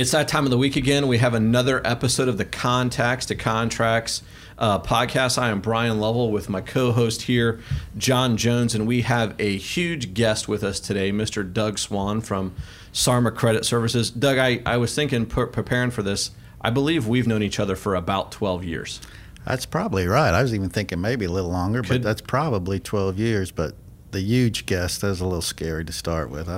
It's that time of the week again. We have another episode of the Contacts to Contracts uh, podcast. I am Brian Lovell with my co host here, John Jones, and we have a huge guest with us today, Mr. Doug Swan from Sarma Credit Services. Doug, I, I was thinking, pre- preparing for this, I believe we've known each other for about 12 years. That's probably right. I was even thinking maybe a little longer, Could- but that's probably 12 years. But the huge guest, that was a little scary to start with. I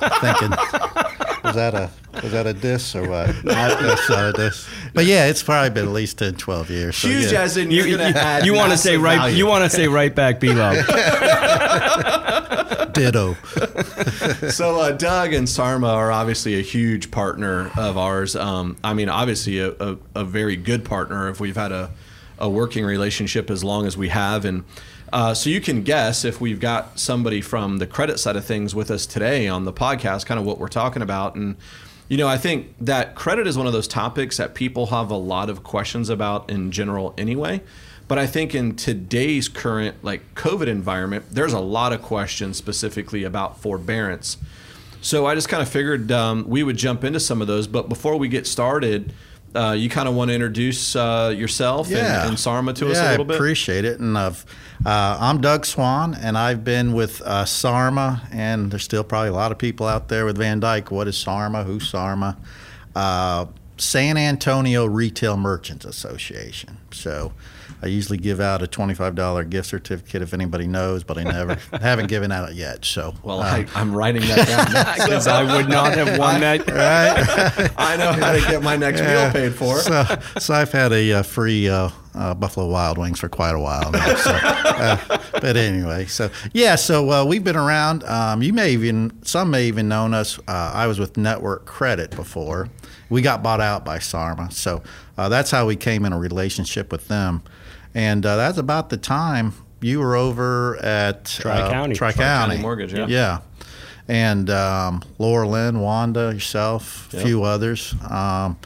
was thinking, was that a was that a diss or what? That's not a diss. But yeah, it's probably been at least 10, 12 years. So Huge yeah. as in you're going to add you want to say right. value. You want to say right back, B Love. ditto. so uh, Doug and Sarma are obviously a huge partner of ours. Um, I mean, obviously a, a, a very good partner if we've had a, a working relationship as long as we have. And uh, so you can guess if we've got somebody from the credit side of things with us today on the podcast, kind of what we're talking about. And you know, I think that credit is one of those topics that people have a lot of questions about in general anyway. But I think in today's current like COVID environment, there's a lot of questions specifically about forbearance. So I just kind of figured um, we would jump into some of those. But before we get started, uh, you kind of want to introduce uh, yourself Yeah. and, and Sarma to yeah, us a little bit? I appreciate it. And I've, uh, I'm Doug Swan, and I've been with uh, Sarma, and there's still probably a lot of people out there with Van Dyk. What is Sarma? Who's Sarma? Uh, San Antonio Retail Merchants Association. So I usually give out a $25 gift certificate if anybody knows, but I never haven't given out it yet. So well, uh, I, I'm writing that down. Because I would not have won that. right. I know how to get my next meal paid for. so, so I've had a uh, free uh, uh, Buffalo Wild Wings for quite a while now. So, uh, but anyway, so yeah, so uh, we've been around. Um, you may even some may even known us. Uh, I was with Network Credit before. We got bought out by Sarma, so uh, that's how we came in a relationship with them. And uh, that's about the time you were over at Tri-County. Tri Tri-County County Mortgage, yeah. yeah. And um, Laura Lynn, Wanda, yourself, a Yep. few others. Um,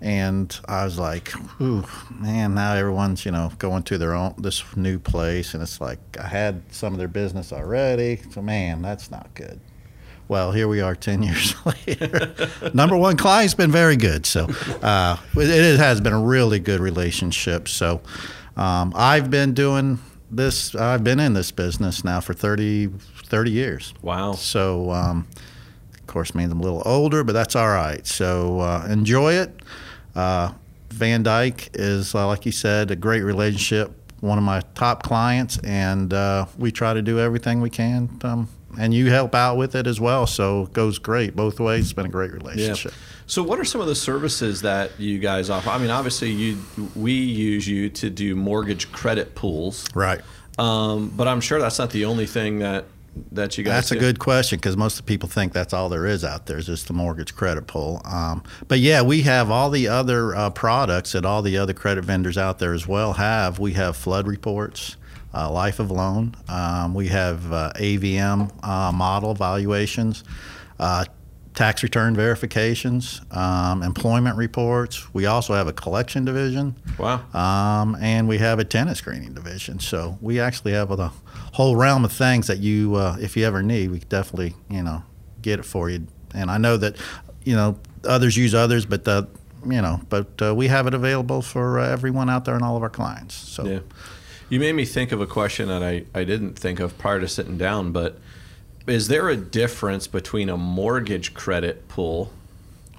and I was like, ooh, man, now everyone's, you know, going to their own, this new place. And it's like, I had some of their business already. So, man, that's not good. Well, here we are 10 years later. Number one client's been very good. So, uh, it, it has been a really good relationship. So, um, I've been doing this, I've been in this business now for 30, 30 years. Wow. So, um, of course, means I'm a little older, but that's all right. So uh, enjoy it. Uh, Van Dyk is, uh, like you said, a great relationship. One of my top clients, and uh, we try to do everything we can. Um, and you help out with it as well, so it goes great both ways. It's been a great relationship. So, what are some of the services that you guys offer? I mean, obviously, you we use you to do mortgage credit pools, Right. um, but I'm sure that's not the only thing that that you guys. That's a good question because most of the people think that's all there is out there is just the mortgage credit pull. Um, but yeah, we have all the other uh, products that all the other credit vendors out there as well have. We have flood reports, uh, life of loan. Um, we have uh, AVM uh, model valuations. Uh, Tax return verifications, um, employment reports. We also have a collection division. Wow. Um, and we have a tenant screening division. So we actually have a whole realm of things that you, uh, if you ever need, we definitely, you know, get it for you. And I know that, you know, others use others, but the, you know, but uh, we have it available for uh, everyone out there and all of our clients. So Yeah. You made me think of a question that I, I didn't think of prior to sitting down, but is there a difference between a mortgage credit pool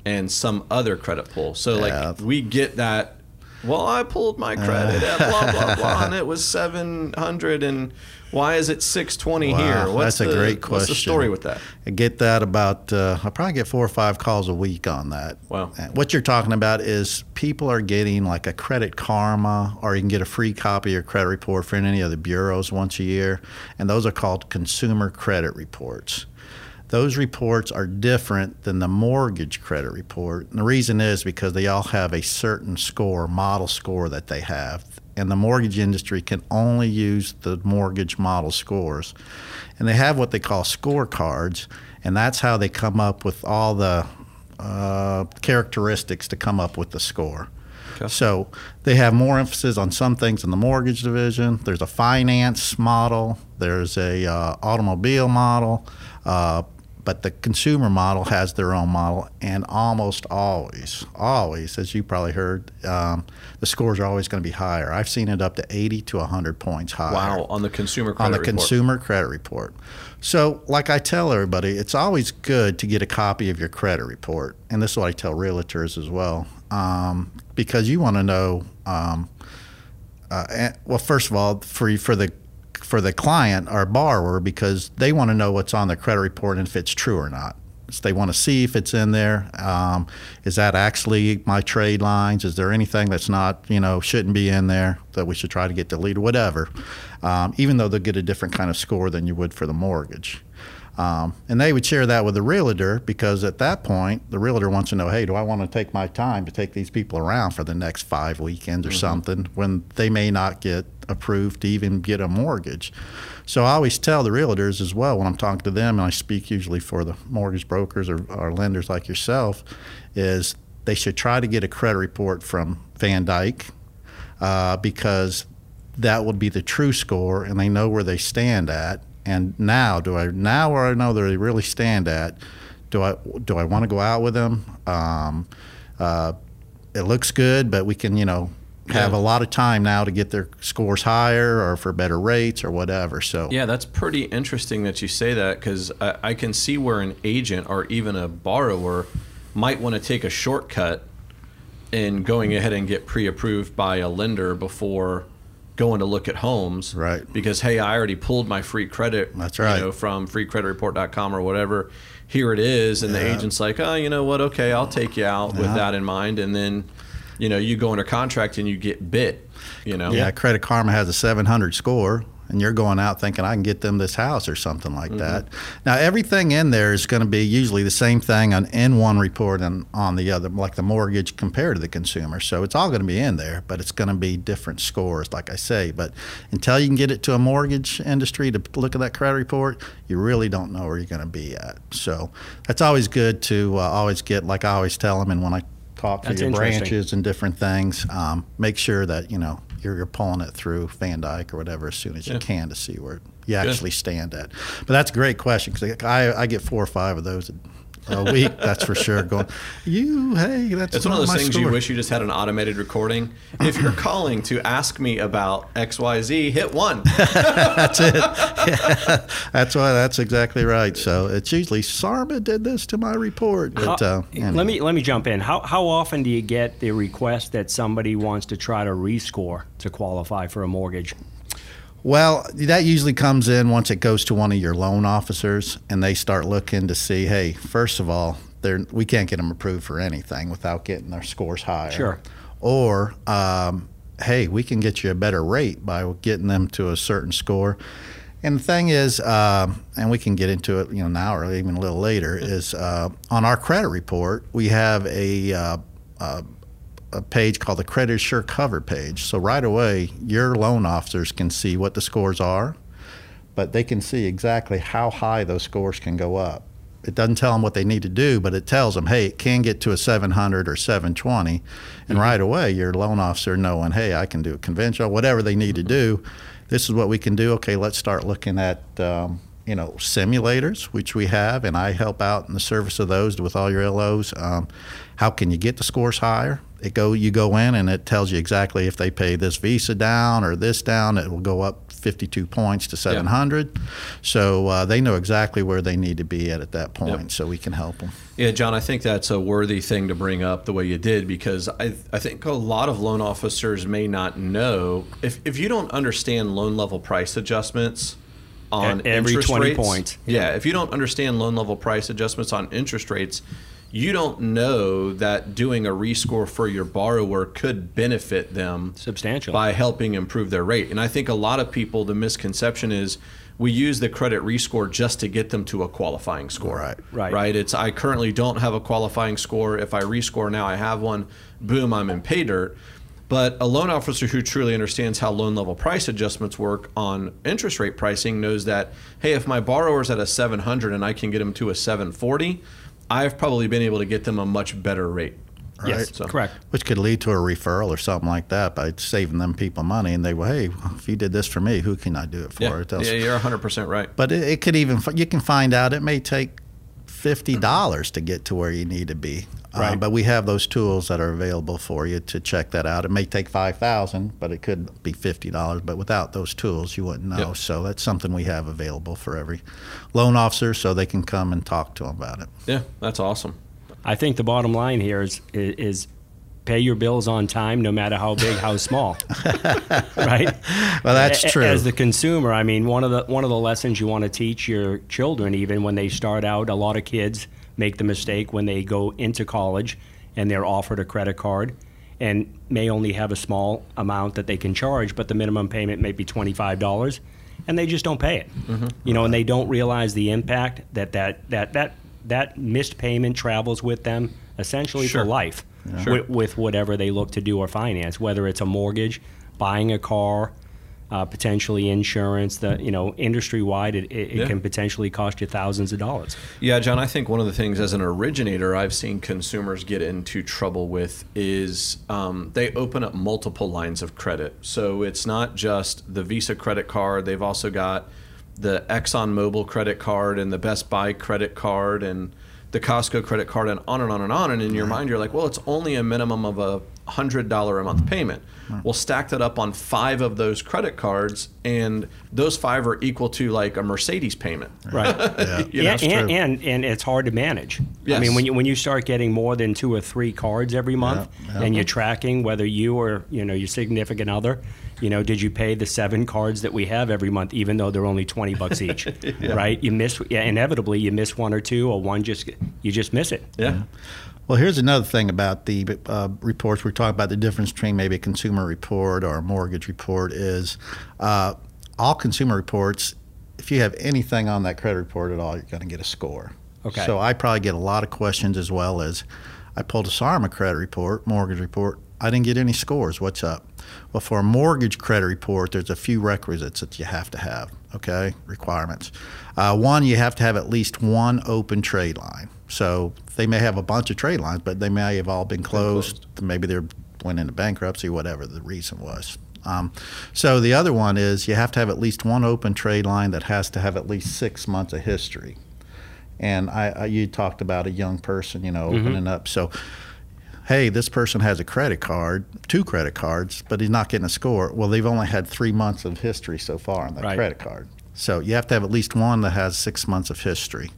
and some other credit pool? So, like, Yeah. we get that, well, I pulled my credit at blah, blah, blah, and it was 700 and why is it 620 Wow, here? What's that's a the, great What's the story with that? I get that about, uh, I probably get four or five calls a week on that. Wow. What you're talking about is people are getting like a credit karma, or you can get a free copy of your credit report for any of the bureaus once a year, and those are called consumer credit reports. Those reports are different than the mortgage credit report. And the reason is because they all have a certain score, model score that they have. And the mortgage industry can only use the mortgage model scores. And they have what they call scorecards, and that's how they come up with all the uh, characteristics to come up with the score. Okay. So they have more emphasis on some things in the mortgage division. There's a finance model. There's a uh, automobile model, uh, but the consumer model has their own model, and almost always, always, as you probably heard, um, the scores are always going to be higher. I've seen it up to 80 to 100 points higher. Wow, on the consumer credit on the report. consumer credit report. So, like I tell everybody, it's always good to get a copy of your credit report, and this is what I tell realtors as well, um, because you want to know. Um, uh, well, first of all, for for the for the client or borrower, because they want to know what's on the credit report and if it's true or not. So they want to see if it's in there. Um, is that actually my trade lines? Is there anything that's not, you know, shouldn't be in there that we should try to get deleted? Whatever. Um, even though they'll get a different kind of score than you would for the mortgage. Um, and they would share that with the realtor because at that point, the realtor wants to know, hey, do I want to take my time to take these people around for the next five weekends or something when they may not get approved to even get a mortgage? So I always tell the realtors as well when I'm talking to them, and I speak usually for the mortgage brokers or, or lenders like yourself, is they should try to get a credit report from Van Dyk uh, because that would be the true score, and they know where they stand at. And now, do I now where I know they really stand at? Do I do I want to go out with them? Um, uh, it looks good, but we can you know have Yeah. a lot of time now to get their scores higher or for better rates or whatever. So Yeah, that's pretty interesting that you say that because I, I can see where an agent or even a borrower might want to take a shortcut in going ahead and get pre-approved by a lender before going to look at homes. Right. Because hey, I already pulled my free credit. That's right. You know, from freecreditreport.com or whatever. Here it is, and the agent's like, oh, you know what? Okay, I'll take you out with that in mind, and then, you know, you go under contract and you get bit. You know. Yeah, Credit Karma has a 700 score, and you're going out thinking I can get them this house or something like that. Now, everything in there is going to be usually the same thing on in one report and on the other, like the mortgage compared to the consumer. So it's all going to be in there, but it's going to be different scores, like I say. But until you can get it to a mortgage industry to look at that credit report, you really don't know where you're going to be at. So that's always good to uh, always get, like I always tell them, and when I talk to That's your branches and different things. Um, make sure that you know you're, you're pulling it through Van Dyk or whatever as soon as you Yeah. can to see where you actually stand at. But that's a great question because I, I get four or five of those a week. that's for sure. Going, you hey, that's It's one of those my things you wish you just had an automated recording. If you're calling to ask me about XYZ, hit one. that's it. Yeah, that's why. That's exactly right. So it's usually Sarma did this to my report. But How- uh, anyway. Let me let me jump in. How how often do you get the request that somebody wants to try to rescore to qualify for a mortgage? Well, that usually comes in once it goes to one of your loan officers, and they start looking to see, hey, first of all, they're, we can't get them approved for anything without getting their scores higher. Sure. Or, um, hey, we can get you a better rate by getting them to a certain score. And the thing is, um, and we can get into it, you know, now or even a little later, is uh, on our credit report we have a uh, uh, a page called the Credit Sure Cover page. So right away, your loan officers can see what the scores are, but they can see exactly how high those scores can go up. It doesn't tell them what they need to do, but it tells them, hey, it can get to a 700 or 720. And right away, your loan officer knowing, hey, I can do a conventional, whatever they need to do. This is what we can do. Okay, let's start looking at, um, you know, simulators, which we have, and I help out in the service of those with all your LOs. Um, how can you get the scores higher? It go you go in and it tells you exactly if they pay this visa down or this down, it will go up 52 points to 700. So uh, they know exactly where they need to be at at that point, Yep. so we can help them. Yeah, John, I think that's a worthy thing to bring up the way you did because I, I think a lot of loan officers may not know if, if you don't understand loan level price adjustments on At every interest 20 rates, points. Yeah, if you don't understand loan level price adjustments on interest rates, you don't know that doing a rescore for your borrower could benefit them Substantially. by helping improve their rate. And I think a lot of people, the misconception is we use the credit rescore just to get them to a qualifying score. Right. Right. Right. It's I currently don't have a qualifying score. If I rescore now, I have one. Boom, I'm in pay dirt. But a loan officer who truly understands how loan level price adjustments work on interest rate pricing knows that hey, if my borrower's at a 700 and I can get them to a 740, I've probably been able to get them a much better rate. Yes, So- correct. Which could lead to a referral or something like that by saving them people money. And they go, hey, if you did this for me, who can I do it for? Yeah, It yeah, you're 100% right. But it, it could even, you can find out, it may take fifty dollars to get to where you need to be. Uh, Right. but we have those tools that are available for you to check that out. It may take five thousand, but it could be fifty dollars. But without those tools, you wouldn't know. Yep. So that's something we have available for every loan officer, so they can come and talk to them about it. Yeah, that's awesome. I think the bottom line here is is pay your bills on time, no matter how big, how small. right? Well, that's true. As the consumer, I mean, one of the one of the lessons you want to teach your children, even when they start out, a lot of kids make the mistake when they go into college and they're offered a credit card and may only have a small amount that they can charge, but the minimum payment may be twenty five dollars, and they just don't pay it. Mm-hmm. You know, and they don't realize the impact that that that that that missed payment travels with them essentially Sure. for life Sure. with, with whatever they look to do or finance, whether it's a mortgage, buying a car, uh, potentially insurance. The you know industry wide, it, it, Yeah. it can potentially cost you thousands of dollars. Yeah, John, I think one of the things as an originator I've seen consumers get into trouble with is um, they open up multiple lines of credit. So it's not just the Visa credit card, they've also got the ExxonMobil credit card and the Best Buy credit card and the Costco credit card and on and on and on. And in your mind, you're like, well, it's only a minimum of a $100 a month payment. We'll stack that up on five of those credit cards, and those five are equal to like a Mercedes payment. Right. Yeah. You know, and, and, and and it's hard to manage. I mean, when you when you start getting more than two or three cards every month, Yeah, yeah. and you're tracking whether you or you know your significant other, you know, did you pay the seven cards that we have every month, even though they're only twenty bucks each, right? You miss, yeah, inevitably you miss one or two, or one just you just miss it. Yeah. Well, here's another thing about the uh, reports. We're talking about the difference between maybe a consumer report or a mortgage report is uh, all consumer reports, if you have anything on that credit report at all, you're going to get a score. Okay. So I probably get a lot of questions as well as I pulled a SARMA credit report, mortgage report. I didn't get any scores. What's up? Well, for a mortgage credit report, there's a few requisites that you have to have, okay? Requirements. Uh, one, you have to have at least one open trade line. So they may have a bunch of trade lines, but they may have all been closed. Maybe they went into bankruptcy, whatever the reason was. Um, so the other one is you have to have at least one open trade line that has to have at least six months of history. And I, I you talked about a young person, you know, opening up. So, hey, this person has a credit card, two credit cards, but he's not getting a score. Well, they've only had three months of history so far on that Right. credit card. So you have to have at least one that has six months of history.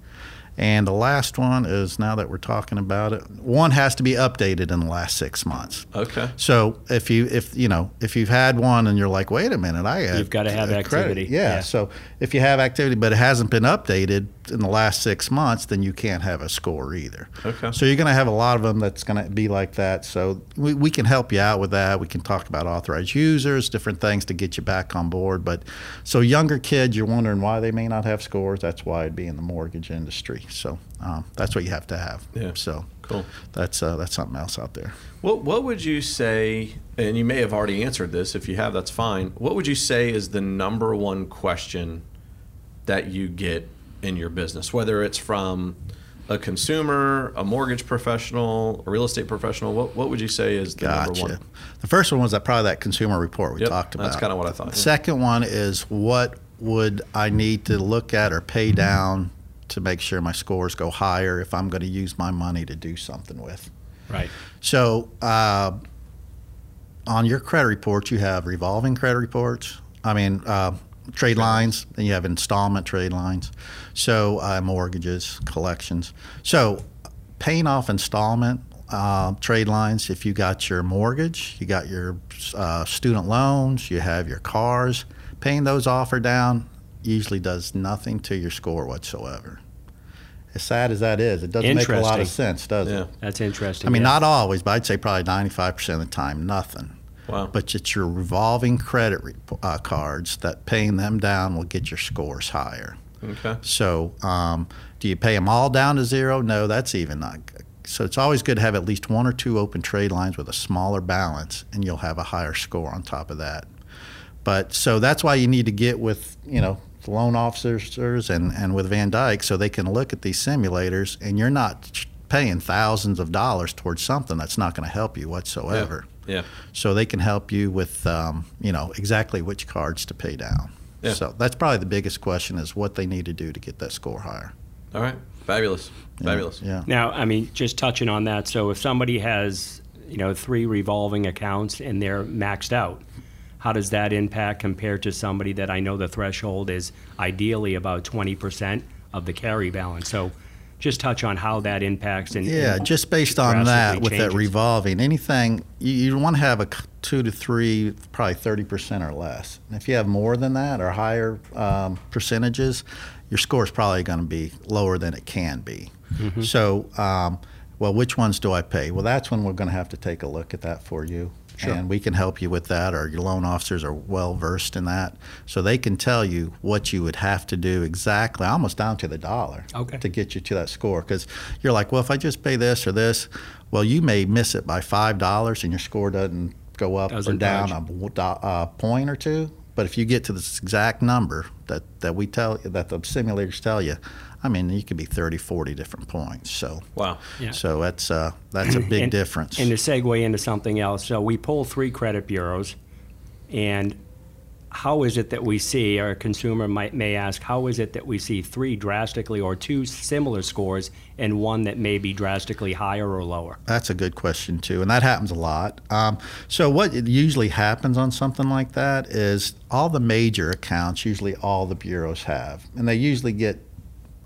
And the last one is now that we're talking about it, one has to be updated in the last six months. Okay. So if you if you know if you've had one and you're like, wait a minute, I have You've gotta have a credit. activity. Yeah. Yeah. So if you have activity but it hasn't been updated in the last six months, then you can't have a score either. Okay. So you're going to have a lot of them that's going to be like that. So we, we can help you out with that. We can talk about authorized users, different things to get you back on board. But so younger kids, you're wondering why they may not have scores. That's why it'd be in the mortgage industry. So um, that's what you have to have. Yeah. So Cool. that's uh, that's something else out there. What What would you say? And you may have already answered this. If you have, that's fine. What would you say is the number one question that you get in your business, whether it's from a consumer, a mortgage professional, a real estate professional? What What would you say is the number Gotcha. one? The first one was that probably that consumer report we Yep, talked about. that's kinda what I thought, The yeah. second one is what would I need to look at or pay down to make sure my scores go higher if I'm going to use my money to do something with. Right. So uh, on your credit reports, you have revolving credit reports. I mean, uh, trade lines, and you have installment trade lines. So uh, mortgages, collections. So paying off installment uh, trade lines. If you got your mortgage, you got your uh, student loans, you have your cars. Paying those off or down usually does nothing to your score whatsoever. As sad as that is, it doesn't make a lot of sense, does Yeah. it? That's interesting. I mean, yeah. not always, but I'd say probably 95% of the time, nothing. Wow. But it's your revolving credit re- uh, cards that paying them down will get your scores higher. Okay. So, um, do you pay them all down to zero? No, that's even not good. So, it's always good to have at least one or two open trade lines with a smaller balance, and you'll have a higher score on top of that. But so that's why you need to get with, you know, the loan officers and, and with Van Dyk so they can look at these simulators and you're not paying thousands of dollars towards something that's not going to help you whatsoever. Yeah. So they can help you with, um, you know, exactly which cards to pay down. Yeah. So that's probably the biggest question is what they need to do to get that score higher. All right. Fabulous. Fabulous. Yeah. Now, I mean, just touching on that. So, if somebody has, you know, three revolving accounts and they're maxed out, how does that impact compared to somebody that I know the threshold is ideally about 20% of the carry balance? So, just touch on how that impacts and Yeah, and just based on that with that revolving, anything you, you want to have a two to three, probably thirty percent or less. And if you have more than that or higher um, percentages, your score is probably going to be lower than it can be. Mm-hmm. So, um, well, which ones do I pay? Well, that's when we're going to have to take a look at that for you. And we can help you with that, Our loan officers are well versed in that. So they can tell you what you would have to do exactly, almost down to the dollar, Okay. to get you to that score. Because you're like, well, if I just pay this or this, well, you may miss it by five dollars, and your score doesn't go up or Doesn't down budge. a, a point or two. But if you get to this exact number that, that we tell that the simulators tell you, I mean, you could be 30, 40 different points. So, Wow. Yeah. so that's uh, that's a big And- difference. And to segue into something else, so we pull three credit bureaus, and how is it that we see, or a consumer might may ask, how is it that we see three drastically or two similar scores and one that may be drastically higher or lower? That's a good question too, and that happens a lot. Um, so what usually happens on something like that is all the major accounts, usually all the bureaus have, and they usually get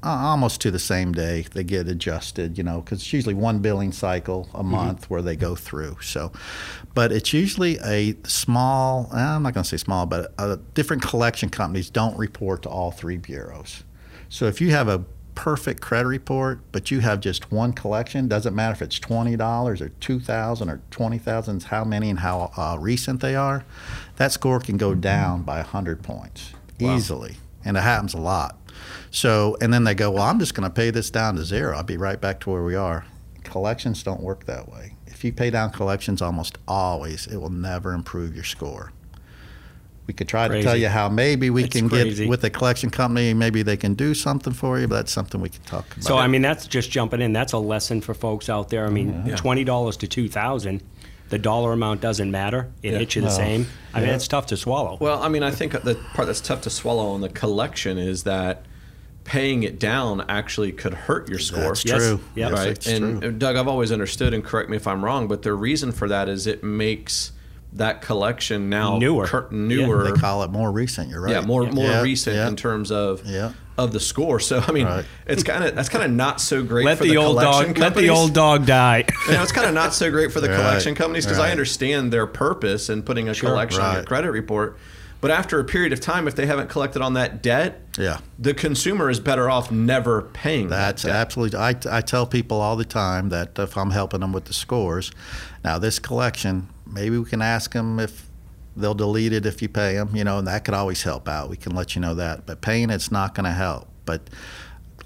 almost to the same day they get adjusted. You know, because it's usually one billing cycle a month where they go through. So, but it's usually a small. I'm not going to say small, but uh, different collection companies don't report to all three bureaus. So if you have a perfect credit report, but you have just one collection, doesn't matter if it's twenty dollars or two thousand or twenty thousand, how many and how uh, recent they are, that score can go down by hundred points Wow. easily, and it happens a lot. So, and then they go, well, I'm just going to pay this down to zero. I'll be right back to where we are. Collections don't work that way. If you pay down collections almost always, it will never improve your score. We could try to tell you how maybe we It's can crazy. get with a collection company, maybe they can do something for you, but that's something we can talk about. So I mean, that's just jumping in. That's a lesson for folks out there. I mean, Yeah. twenty dollars to two thousand, the dollar amount doesn't matter. It hits you the No. same. I mean, it's tough to swallow. Well, I mean, I think the part that's tough to swallow on the collection is that paying it down actually could hurt your score. That's Yes. true. Yeah. Yes, right? it's and true. Doug, I've always understood, and correct me if I'm wrong, but the reason for that is it makes that collection now Newer. cur- Yeah. newer. They call it more recent. You're right. Yeah, more more Yeah, recent yeah. in terms of Yeah. of the score. So I mean, Right. it's kind of that's kind of not so great let for the, the, old collection dog. Let the old dog die. You know, it's kind of not so great for the Right, collection companies because I understand their purpose in putting a collection on your credit report. But after a period of time, if they haven't collected on that debt, Yeah. the consumer is better off never paying That's that debt. absolutely. I, I tell people all the time that if I'm helping them with the scores, now this collection, maybe we can ask them if they'll delete it if you pay them, you know, and that could always help out. We can let you know that. But paying it's not going to help. But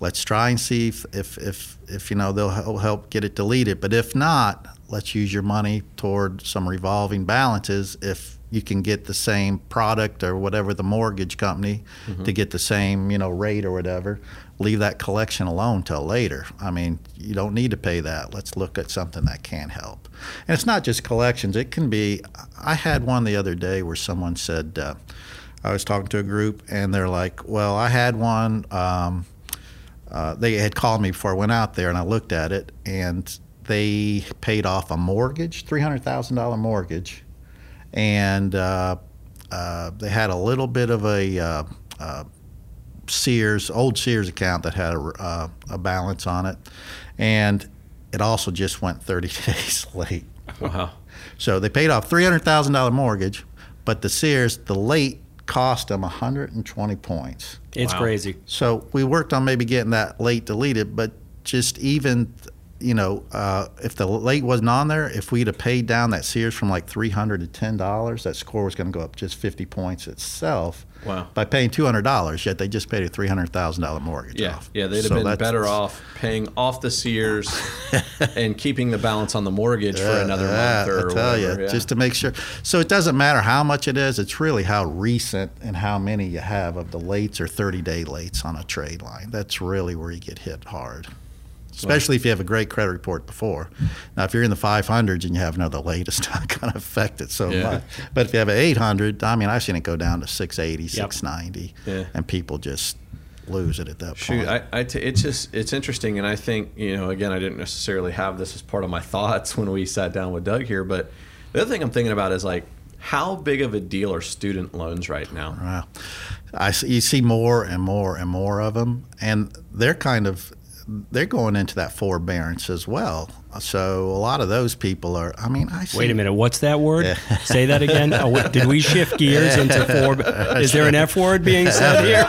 let's try and see if, if, if, if you know, they'll help get it deleted. But if not, let's use your money toward some revolving balances if you can get the same product or whatever the mortgage company to get the same, you know, rate or whatever. Leave that collection alone till later. I mean, you don't need to pay that. Let's look at something that can help. And it's not just collections. It can be. I had one the other day where someone said, uh, I was talking to a group, and they're like, "Well, I had one." Um, uh, they had called me before I went out there, and I looked at it, and they paid off a mortgage, three hundred thousand dollar mortgage, and uh, uh, they had a little bit of a uh, uh, Sears old Sears account that had a, uh, a balance on it, and it also just went thirty days late. Wow. So they paid off three hundred thousand dollar mortgage, but the Sears the late cost them hundred and twenty points. It's Wow. crazy. So we worked on maybe getting that late deleted, but just even, you know, uh, if the late wasn't on there, if we'd have paid down that Sears from like three hundred to ten dollars, that score was going to go up just fifty points itself. Wow. By paying two hundred dollars, yet they just paid a three hundred thousand dollar mortgage Yeah, off. yeah, they'd have So been better off paying off the Sears and keeping the balance on the mortgage for another Yeah, month or I tell whatever. you, yeah. just to make sure. So it doesn't matter how much it is; it's really how recent and how many you have of the lates or thirty-day lates on a trade line. That's really where you get hit hard. Especially if you have a great credit report before. Now, if you're in the 500s and you have another late, it's not going to affect it so Yeah. much. But if you have an 800, I mean, I've seen it go down to 680, 690, Yeah. and people just lose it at that Shoot, point. I, I t- it's just it's interesting, and I think you know, again, I didn't necessarily have this as part of my thoughts when we sat down with Doug here, but the other thing I'm thinking about is like, how big of a deal are student loans right now? Wow. I see, you see more and more and more of them, and they're kind of they're going into that forbearance as well. So a lot of those people are. I mean, I see, Wait a minute. What's that word? Say that again. Oh, wait, did we shift gears into four? Is there an F word being said here?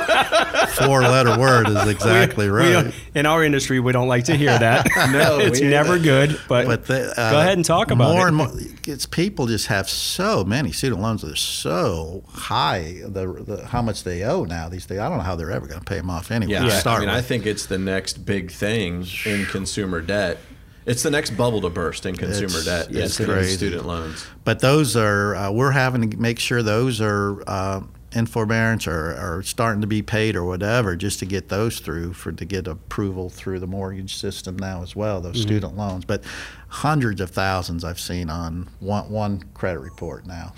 Four letter word is exactly We right. don't- in our industry, we don't like to hear that. No, it's we- never good. But, But the, uh, go ahead and talk about it. more it. and more. It's people just have so many student loans that are so high. The, the how much they owe now these days. I don't know how they're ever going to pay them off anyway. Yeah, to I- start I mean, I think it's the next big thing in consumer debt. It's the next bubble to burst in consumer It's- debt. it's Is crazy. student loans. But those are uh, we're having to make sure those are uh, in forbearance or, or starting to be paid or whatever, just to get those through for to get approval through the mortgage system now as well. Those student loans, but hundreds of thousands I've seen on one one credit report now.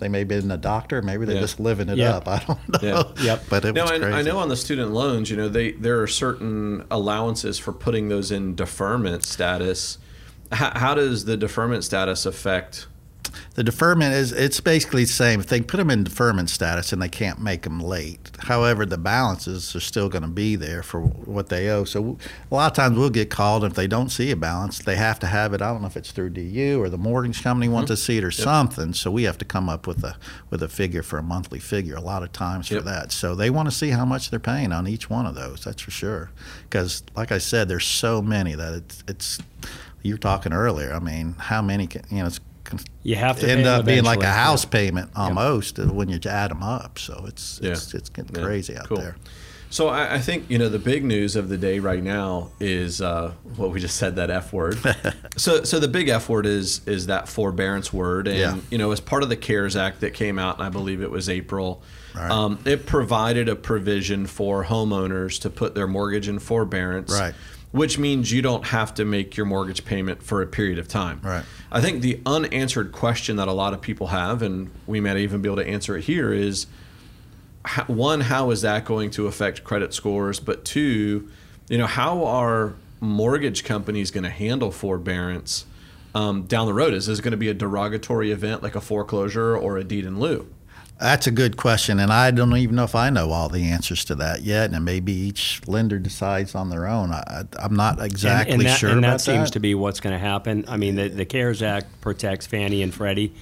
They may be in a doctor, maybe they're Yeah. just living it Yeah. up. I don't know. Yeah. Yep. But it No, was and crazy. I know on the student loans, you know, they there are certain allowances for putting those in deferment status. How, how does the deferment status affect? The deferment is it's basically the same. If they put them in deferment status and they can't make them late, however, the balances are still going to be there for what they owe. So a lot of times we'll get called if they don't see a balance, they have to have it. I don't know if it's through DU or the mortgage company wants to mm-hmm. see it or something. So we have to come up with a with a figure for a monthly figure a lot of times for that. So they want to see how much they're paying on each one of those. That's for sure. Because like I said, there's so many that it's it's. You were talking earlier. I mean, how many? Can, you know, it's You have to end up being like a eventually. house payment almost uh when you add them up. So it's Yeah. it's, it's getting Yeah. crazy out Cool. there. So I, I think you know the big news of the day right now is uh, what we just said that F word. so so the big F word is is that forbearance word, and Yeah. you know as part of the CARES Act that came out, and I believe it was April. Right. Um, it provided a provision for homeowners to put their mortgage in forbearance, Right. Which means you don't have to make your mortgage payment for a period of time. Right. I think the unanswered question that a lot of people have, and we might even be able to answer it here, is one, how is that going to affect credit scores? But two, you know, how are mortgage companies going to handle forbearance um, down the road? Is this going to be a derogatory event like a foreclosure or a deed in lieu? That's a good question, and I don't even know if I know all the answers to that yet. And maybe each lender decides on their own. I, I'm not exactly and, and that, sure and that seems to be what's going to happen. I mean, the, the CARES Act protects Fannie and Freddie,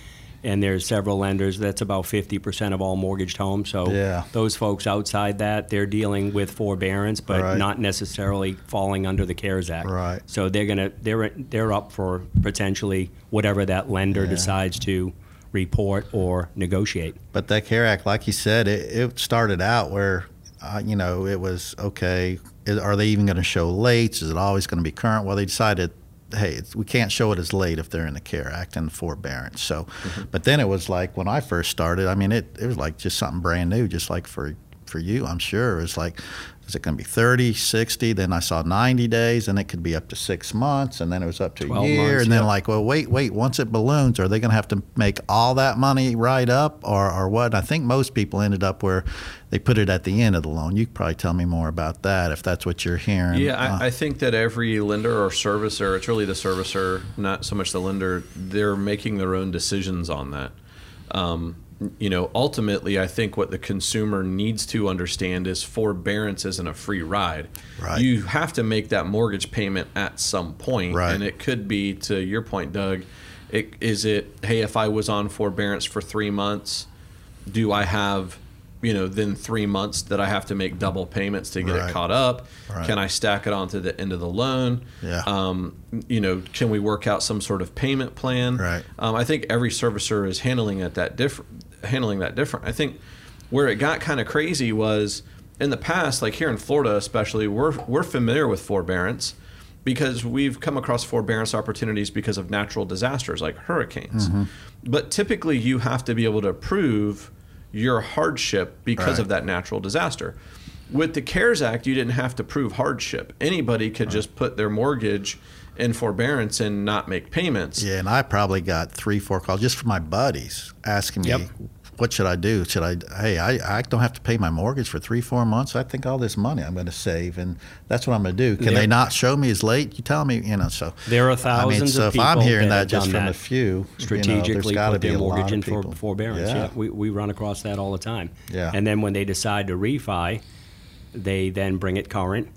and there's several lenders. That's about 50% of all mortgaged homes. So Yeah. those folks outside that, they're dealing with forbearance, but Right. not necessarily falling under the CARES Act. Right. So they're gonna they're they're up for potentially whatever that lender Yeah. decides to report or negotiate. But that CARE Act, like you said, it, it started out where, uh, you know, it was okay. Is, are they even going to show late? Is it always going to be current? Well, they decided, hey, it's, we can't show it as late if they're in the CARE Act and the forbearance. So, but then it was like when I first started. I mean, it it was like just something brand new, just like for for you, I'm sure. Was like, is it going to be 30, 60? Then I saw 90 days, and it could be up to six months, and then it was up to a year, months, and then yeah. like, well, wait, wait. Once it balloons, are they going to have to make all that money right up, or or what? I think most people ended up where they put it at the end of the loan. You could probably tell me more about that if that's what you're hearing. Yeah, Uh, I, I think that every lender or servicer, it's really the servicer, not so much the lender, they're making their own decisions on that. Um, you know, ultimately, I think what the consumer needs to understand is forbearance isn't a free ride. Right. You have to make that mortgage payment at some point, Right. and it could be to your point, Doug. It, is it hey, if I was on forbearance for three months, do I have, you know, then three months that I have to make double payments to get Right. it caught up? Right. Can I stack it onto the end of the loan? Yeah. Um, you know, can we work out some sort of payment plan? Right. Um, I think every servicer is handling it that different, handling that different. I think where it got kind of crazy was in the past, like here in Florida, especially, we're we're familiar with forbearance because we've come across forbearance opportunities because of natural disasters like hurricanes. Mm-hmm. But typically, you have to be able to prove your hardship because Right. of that natural disaster. With the CARES Act, you didn't have to prove hardship. Anybody could just put their mortgage in forbearance and not make payments. Yeah, and I probably got three, four calls just from my buddies asking me, what should I do? Should I, hey, I, I don't have to pay my mortgage for three, four months. I think all this money I'm going to save, and that's what I'm going to do. Can There- they not show me as late? You tell me, you know. So There are I mean, thousands so of if I'm hearing that that, just from that. a few, you know, strategically there's got to put be their a lot mortgage of in for people. forbearance. Yeah, Yeah. we, we run across that all the time. Yeah. And then when they decide to refi, they then bring it current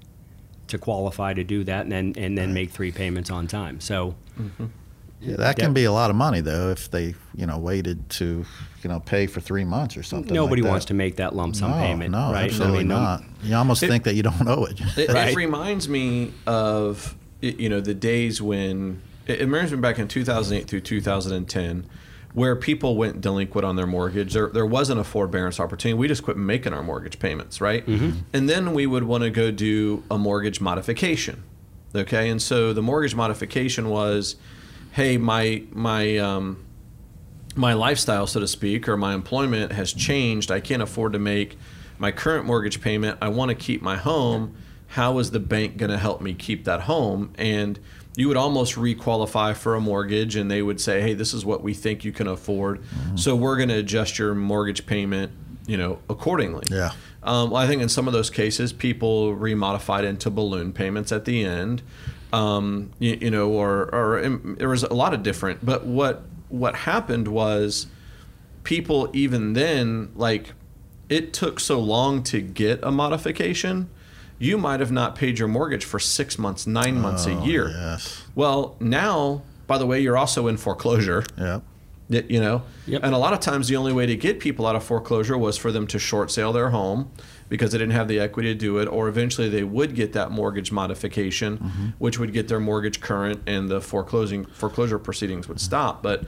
to qualify to do that, and then and then make three payments on time. So mm-hmm. Yeah, that Yeah. can be a lot of money though if they, you know, waited to, you know, pay for three months or something. nobody like that. wants to make that lump sum no, payment, no, right? absolutely I mean, no- not. You almost It- think that you don't owe it. It, Right. it reminds me of you know the days when it, it reminds me back in 2008 through 2010 where people went delinquent on their mortgage there, there wasn't a forbearance opportunity we just quit making our mortgage payments right and then we would want to go do a mortgage modification okay and so the mortgage modification was hey my my um, my lifestyle, so to speak, or my employment has changed. I can't afford to make my current mortgage payment. I want to keep my home. How is the bank going to help me keep that home? And you would almost requalify for a mortgage, and they would say, "Hey, this is what we think you can afford, so we're going to adjust your mortgage payment, you know, accordingly." Yeah. Um, well, I think in some of those cases, people remodified into balloon payments at the end, um, you, you know, or, or um, there was a lot of different. But what what happened was, people even then like, it took so long to get a modification. You might have not paid your mortgage for six months, nine months, a Oh, year. Yes. Well, now, by the way, you're also in foreclosure. Yeah. You know Yep. and a lot of times the only way to get people out of foreclosure was for them to short sale their home because they didn't have the equity to do it or eventually they would get that mortgage modification mm-hmm. which would get their mortgage current and the foreclosing foreclosure proceedings would mm-hmm. stop but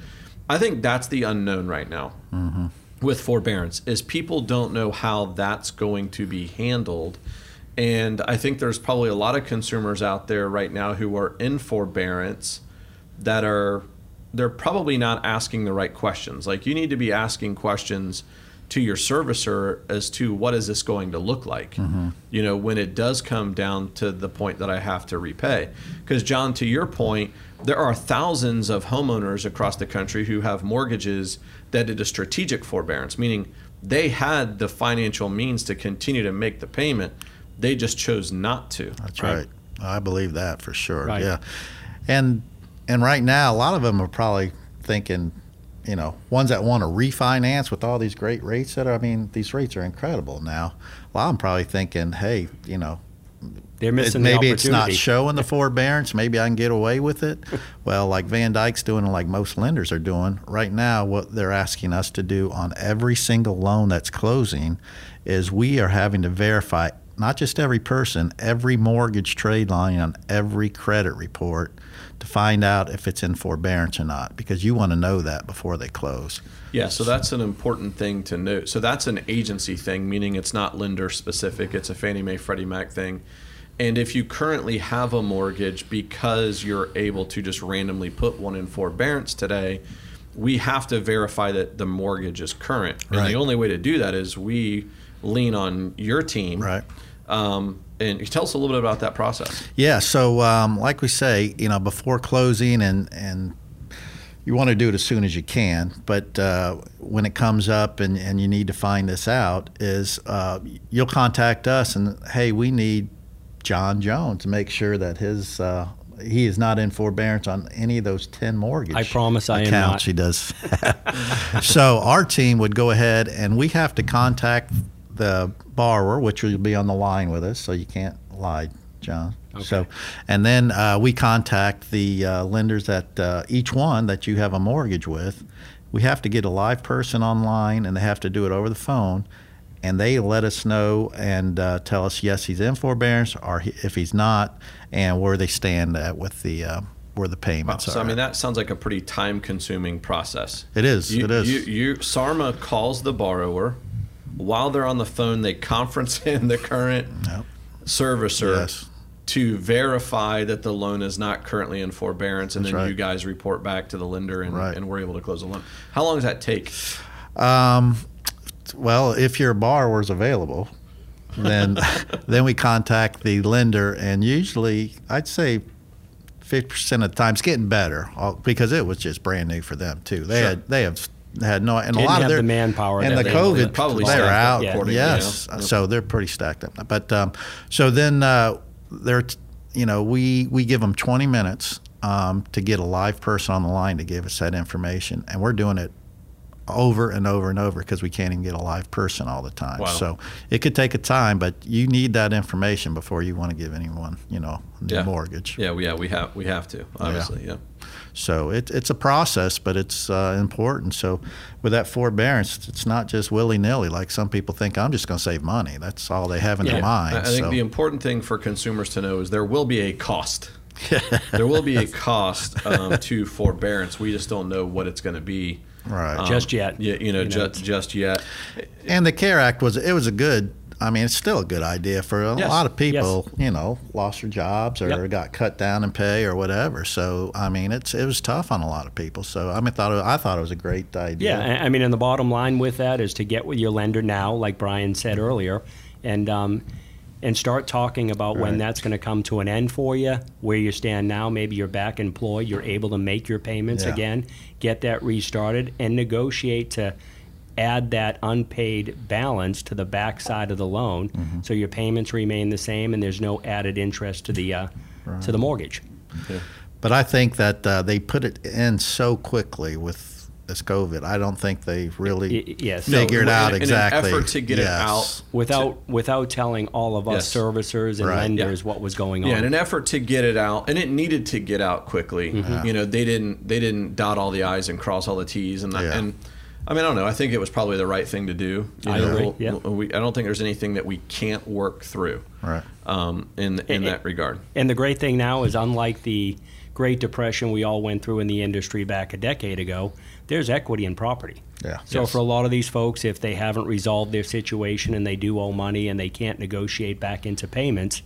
i think that's the unknown right now mm-hmm. with forbearance is people don't know how that's going to be handled and i think there's probably a lot of consumers out there right now who are in forbearance that are they're probably not asking the right questions. Like you need to be asking questions to your servicer as to what is this going to look like mm-hmm. you know when it does come down to the point that i have to repay. Because john to your point there are thousands of homeowners across the country who have mortgages that did a strategic forbearance meaning they had the financial means to continue to make the payment they just chose not to That's Right. right. I believe that for sure. Right. Yeah. And and right now a lot of them are probably thinking, you know, ones that want to refinance with all these great rates that are, I mean, these rates are incredible now. A lot of them probably thinking, hey, you know, they're it- missing the maybe it's not showing the forbearance. Maybe I can get away with it. well, like Van Dyk's doing, and like most lenders are doing right now, what they're asking us to do on every single loan that's closing is we are having to verify not just every person, every mortgage trade line on every credit report to find out if it's in forbearance or not, because you want to know that before they close. Yeah, so that's an important thing to note. So that's an agency thing, meaning it's not lender specific. It's a Fannie Mae, Freddie Mac thing. And if you currently have a mortgage because you're able to just randomly put one in forbearance today, we have to verify that the mortgage is current. And Right. the only way to do that is we lean on your team. Right. Um, and tell us a little bit about that process. Yeah. So, um, like we say, you know, before closing, and and you want to do it as soon as you can. But uh, when it comes up and, and you need to find this out, is uh, you'll contact us and hey, we need John Jones to make sure that his uh, he is not in forbearance on any of those ten mortgage. I promise I am not. He does. so our team would go ahead and we have to contact the borrower, which will be on the line with us, so you can't lie, John. So, and then uh, we contact the uh, lenders that uh, each one that you have a mortgage with. We have to get a live person online, and they have to do it over the phone. And they let us know and uh, tell us yes, he's in forbearance, or he, if he's not, and where they stand at with the uh, where the payments are. So are. I mean that sounds like a pretty time consuming process. It is, You, it is. You, you Sarma calls the borrower while they're on the phone. They conference in the current Yep. servicer Yes. to verify that the loan is not currently in forbearance, and That's then right. you guys report back to the lender, and, Right. and we're able to close the loan. How long does that take? Um, well, if your borrower's available, then then we contact the lender, and usually I'd say fifty percent of the time it's getting better uh, because it was just brand new for them too. They Sure. had they have had no and Didn't a lot of their the manpower and the COVID Probably they were stacked up out. accordingly, yes, you know? so they're pretty stacked up. But um, so then uh, they're you know we we give them 20 minutes um, to get a live person on the line to give us that information, and we're doing it over and over and over because we can't even get a live person all the time. Wow. So it could take a time, but you need that information before you want to give anyone, you know, the Yeah. mortgage. Yeah, we, yeah, we have we have to obviously. Yeah. So it, it's a process, but it's uh, important. So with that forbearance, it's not just willy nilly like some people think. I'm just going to save money. That's all they have in Yeah. their mind. I I think so. the important thing for consumers to know is there will be a cost. there will be a cost um, to forbearance. We just don't know what it's going to be. right. um, Just yet. Yeah, you know, You know, just just yet. and the CARE Act was it was a good. I mean, it's still a good idea for a Yes. lot of people. You know, lost their jobs or Yep. got cut down in pay or whatever. So I mean, it's it was tough on a lot of people. So I mean, thought it, I thought it was a great idea. Yeah, I mean, and the bottom line with that is to get with your lender now, like Brian said earlier, and um, and start talking about when that's going to come to an end for you, where you stand now. Maybe you're back employed, you're able to make your payments Yeah. again, get that restarted, and negotiate to add that unpaid balance to the back side of the loan, Mm-hmm. so your payments remain the same and there's no added interest to the uh, to the mortgage. But I think that uh, they put it in so quickly with this COVID. I don't think they really Y- yes. No, figured in- out in an effort to get it out. Without without telling all of us Yes. servicers and Right. lenders Yeah. what was going on. Yeah, in an effort to get it out, and it needed to get out quickly. Mm-hmm. You know, they didn't they didn't dot all the i's and cross all the t's, and Yeah. and I mean, I don't know. I think it was probably the right thing to do. You I know, agree, we'll- yeah. we'll- I don't think there's anything that we can't work through. Right. Um, in in And- that regard. And the great thing now is, unlike the Great Depression we all went through in the industry back a decade ago, there's equity in property. Yeah. So Yes. for a lot of these folks, if they haven't resolved their situation and they do owe money and they can't negotiate back into payments,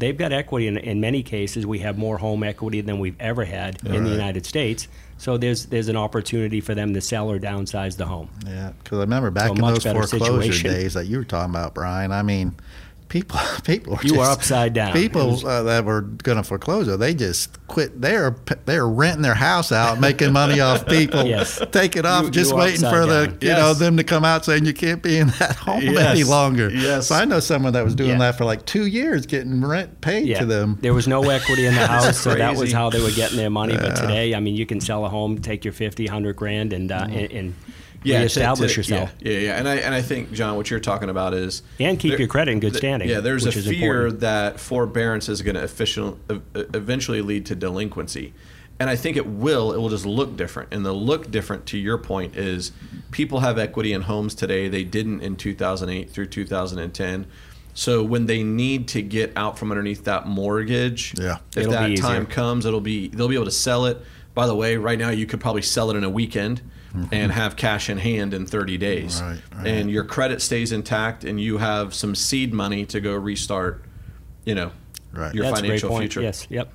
they've got equity. In, in many cases, we have more home equity than we've ever had in the United States. So there's there's an opportunity for them to sell or downsize the home. Yeah, because I remember back So in those foreclosure situation. days that you were talking about, Brian. I mean, people, people, were You were just- upside down. People uh, that were going to foreclose, they just quit. They're they're renting their house out, making money off people. Yes. take it off, You- just you waiting for the down. you know them to come out saying you can't be in that home Yes. any longer. Yes. So I know someone that was doing Yeah. that for like two years, getting rent paid Yeah, to them. there was no equity in the house, so that was how they were getting their money. But today, I mean, you can sell a home, take your 50, 100 grand, and uh, and, and Yeah, to- reestablish to- yourself. Yeah, yeah, yeah. And I and I think John, what you're talking about is And keep there- your credit in good th- standing, Yeah, there's which a is fear important. that forbearance is going to official, eventually lead to delinquency. And I think it will. It will just look different. And the look different, to your point, is people have equity in homes today. They didn't in 2008 through 2010. So when they need to get out from underneath that mortgage, Yeah. if It'll that time comes, it'll be they'll be able to sell it. By the way, right now you could probably sell it in a weekend and have cash in hand in 30 days. Right, right. And your credit stays intact and you have some seed money to go restart, you know, Right. your That's a great financial point. future. Yes, yep.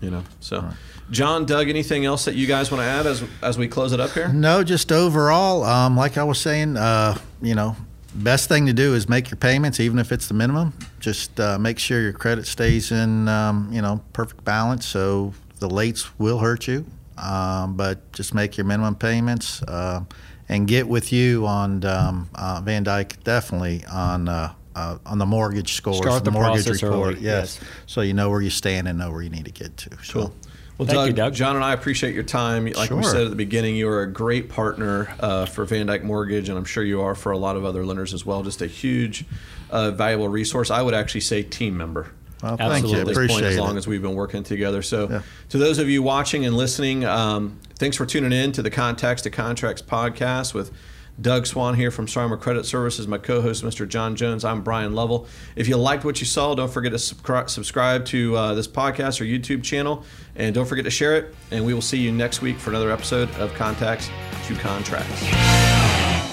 You know. So John, Doug, anything else that you guys want to add as as we close it up here? No, just overall, um, like I was saying, uh, you know, best thing to do is make your payments, even if it's the minimum. Just uh, make sure your credit stays in, um, you know, perfect balance. So the lates will hurt you, um, but just make your minimum payments uh, and get with you on um, uh, Van Dyk definitely on. Uh, uh, on the mortgage scores, Start the mortgage process report, early, yes. yes. So you know where you stand and know where you need to get to. So. Cool. Well, Doug, you, Doug. John and I appreciate your time. Like we said at the beginning, you are a great partner uh, for Van Dyk Mortgage, and I'm sure you are for a lot of other lenders as well. Just a huge, uh, valuable resource. I would actually say team member. Well, thank Absolutely. you. at this Appreciate point, as it. long as we've been working together. So, Yeah. to those of you watching and listening, um, thanks for tuning in to the Contacts to Contracts podcast with Doug Swan here from Sarma Credit Services. My co-host, Mr. John Jones. I'm Brian Lovell. If you liked what you saw, don't forget to subscribe to uh, this podcast or YouTube channel, and don't forget to share it. And we will see you next week for another episode of Contacts to Contracts.